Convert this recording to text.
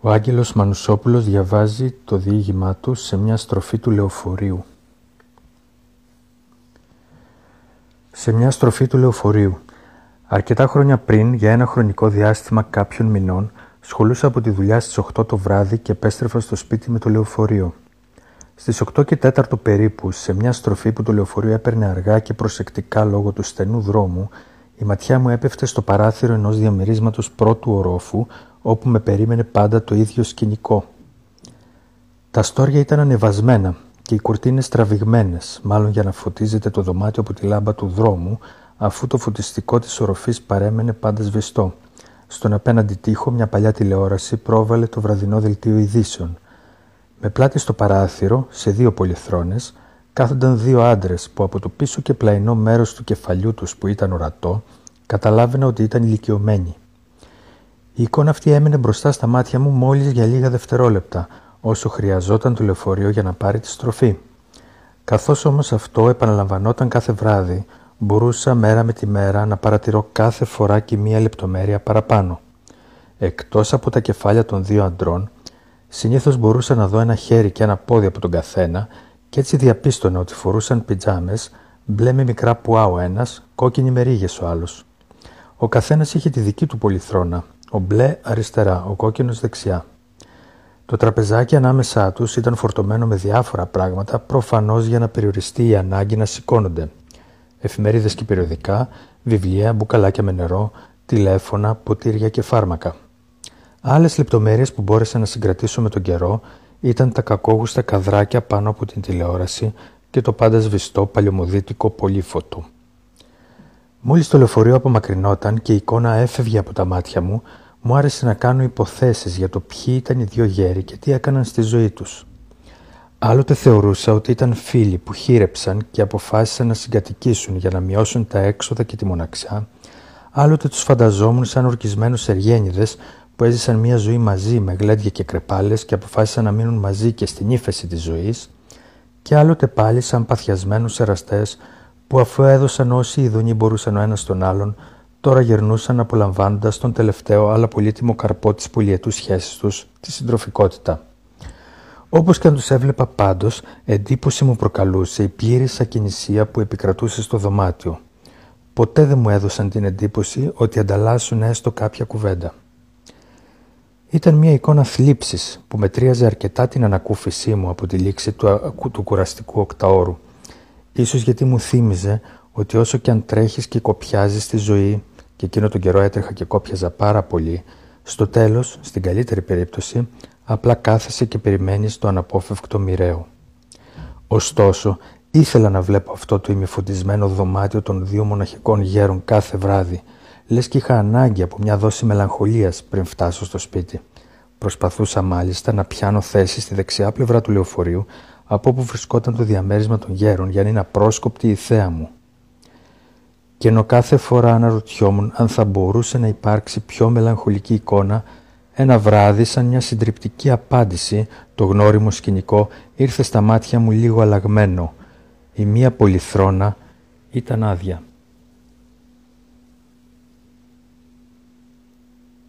Ο Άγγελος Μανουσόπουλος διαβάζει το διήγημά του σε μια στροφή του λεωφορείου. Σε μια στροφή του λεωφορείου. Αρκετά χρόνια πριν, για ένα χρονικό διάστημα κάποιων μηνών, σχολούσα από τη δουλειά στις 8 το βράδυ και επέστρεφα στο σπίτι με το λεωφορείο. Στις 8 και 4 περίπου, σε μια στροφή που το λεωφορείο έπαιρνε αργά και προσεκτικά λόγω του στενού δρόμου, η ματιά μου έπεφτε στο παράθυρο ενός διαμερίσματος πρώτου ορόφου, όπου με περίμενε πάντα το ίδιο σκηνικό. Τα στόρια ήταν ανεβασμένα και οι κουρτίνες τραβηγμένες, μάλλον για να φωτίζεται το δωμάτιο από τη λάμπα του δρόμου, αφού το φωτιστικό της οροφής παρέμενε πάντα σβηστό. Στον απέναντι τοίχο μια παλιά τηλεόραση πρόβαλε το βραδινό δελτίο ειδήσεων. Με πλάτη στο παράθυρο, σε δύο πολυθρόνες, κάθονταν δύο άντρες που από το πίσω και πλαϊνό μέρος του κεφαλιού τους που ήταν ορατό, καταλάβαινα ότι ήταν ηλικιωμένοι. Η εικόνα αυτή έμενε μπροστά στα μάτια μου μόλις για λίγα δευτερόλεπτα, όσο χρειαζόταν το λεωφορείο για να πάρει τη στροφή. Καθώς όμως αυτό επαναλαμβανόταν κάθε βράδυ, μπορούσα μέρα με τη μέρα να παρατηρώ κάθε φορά και μία λεπτομέρεια παραπάνω. Εκτός από τα κεφάλια των δύο αντρών, συνήθως μπορούσα να δω ένα χέρι και ένα πόδι από τον καθένα και έτσι διαπίστωνα ότι φορούσαν πιτζάμες, μπλε με μικρά πουά ο ένας, κόκκινη με ρίγες ο άλλος. Ο καθένας είχε τη δική του πολυθρόνα, ο μπλε αριστερά, ο κόκκινος δεξιά. Το τραπεζάκι ανάμεσά τους ήταν φορτωμένο με διάφορα πράγματα, προφανώς για να περιοριστεί η ανάγκη να σηκώνονται. Εφημερίδες και περιοδικά, βιβλία, μπουκαλάκια με νερό, τηλέφωνα, ποτήρια και φάρμακα. Άλλες λεπτομέρειες που μπόρεσα να συγκρατήσω με τον καιρό ήταν τα κακόγουστα καδράκια πάνω από την τηλεόραση και το πάντα σβηστό παλιωμοδίτικο πολύφωτο. Μόλις το λεωφορείο απομακρυνόταν και η εικόνα έφευγε από τα μάτια μου, μου άρεσε να κάνω υποθέσεις για το ποιοι ήταν οι δύο γέροι και τι έκαναν στη ζωή τους. Άλλοτε θεωρούσα ότι ήταν φίλοι που χείρεψαν και αποφάσισαν να συγκατοικήσουν για να μειώσουν τα έξοδα και τη μοναξιά, άλλοτε τους φανταζόμουν σαν ορκισμένους εργένιδες που έζησαν μια ζωή μαζί με γλέντια και κρεπάλες και αποφάσισαν να μείνουν μαζί και στην ύφεση της ζωής και άλλοτε πάλι σαν παθιασμένους εραστές που αφού έδωσαν όσοι ειδονοί μπορούσαν ο ένας τον άλλον τώρα γερνούσαν απολαμβάνοντας τον τελευταίο αλλά πολύτιμο καρπό της πολυετούς σχέσης τους, τη συντροφικότητα. Όπως και αν τους έβλεπα πάντως, εντύπωση μου προκαλούσε η πλήρης ακινησία που επικρατούσε στο δωμάτιο. Ποτέ δεν μου έδωσαν την εντύπωση ότι ανταλλάσσουν έστω κάποια κουβέντα. Ήταν μια εικόνα θλίψης που μετρίαζε αρκετά την ανακούφισή μου από τη λήξη του, του κουραστικού οκταώρου. Ίσως γιατί μου θύμιζε ότι όσο και αν τρέχεις και κοπιάζεις στη ζωή και εκείνο τον καιρό έτρεχα και κόπιαζα πάρα πολύ, στο τέλος, στην καλύτερη περίπτωση, απλά κάθεσαι και περιμένεις το αναπόφευκτο μοιραίο. Ωστόσο, ήθελα να βλέπω αυτό το ημιφωτισμένο δωμάτιο των δύο μοναχικών γέρων κάθε βράδυ, λες και είχα ανάγκη από μια δόση μελαγχολίας πριν φτάσω στο σπίτι. Προσπαθούσα μάλιστα να πιάνω θέση στη δεξιά πλευρά του λεωφορείου από όπου βρισκόταν το διαμέρισμα των γέρων για να είναι απρόσκοπτη η θέα μου. Και ενώ κάθε φορά αναρωτιόμουν αν θα μπορούσε να υπάρξει πιο μελαγχολική εικόνα, ένα βράδυ σαν μια συντριπτική απάντηση το γνώριμο σκηνικό ήρθε στα μάτια μου λίγο αλλαγμένο. Η μία πολυθρόνα ήταν άδεια.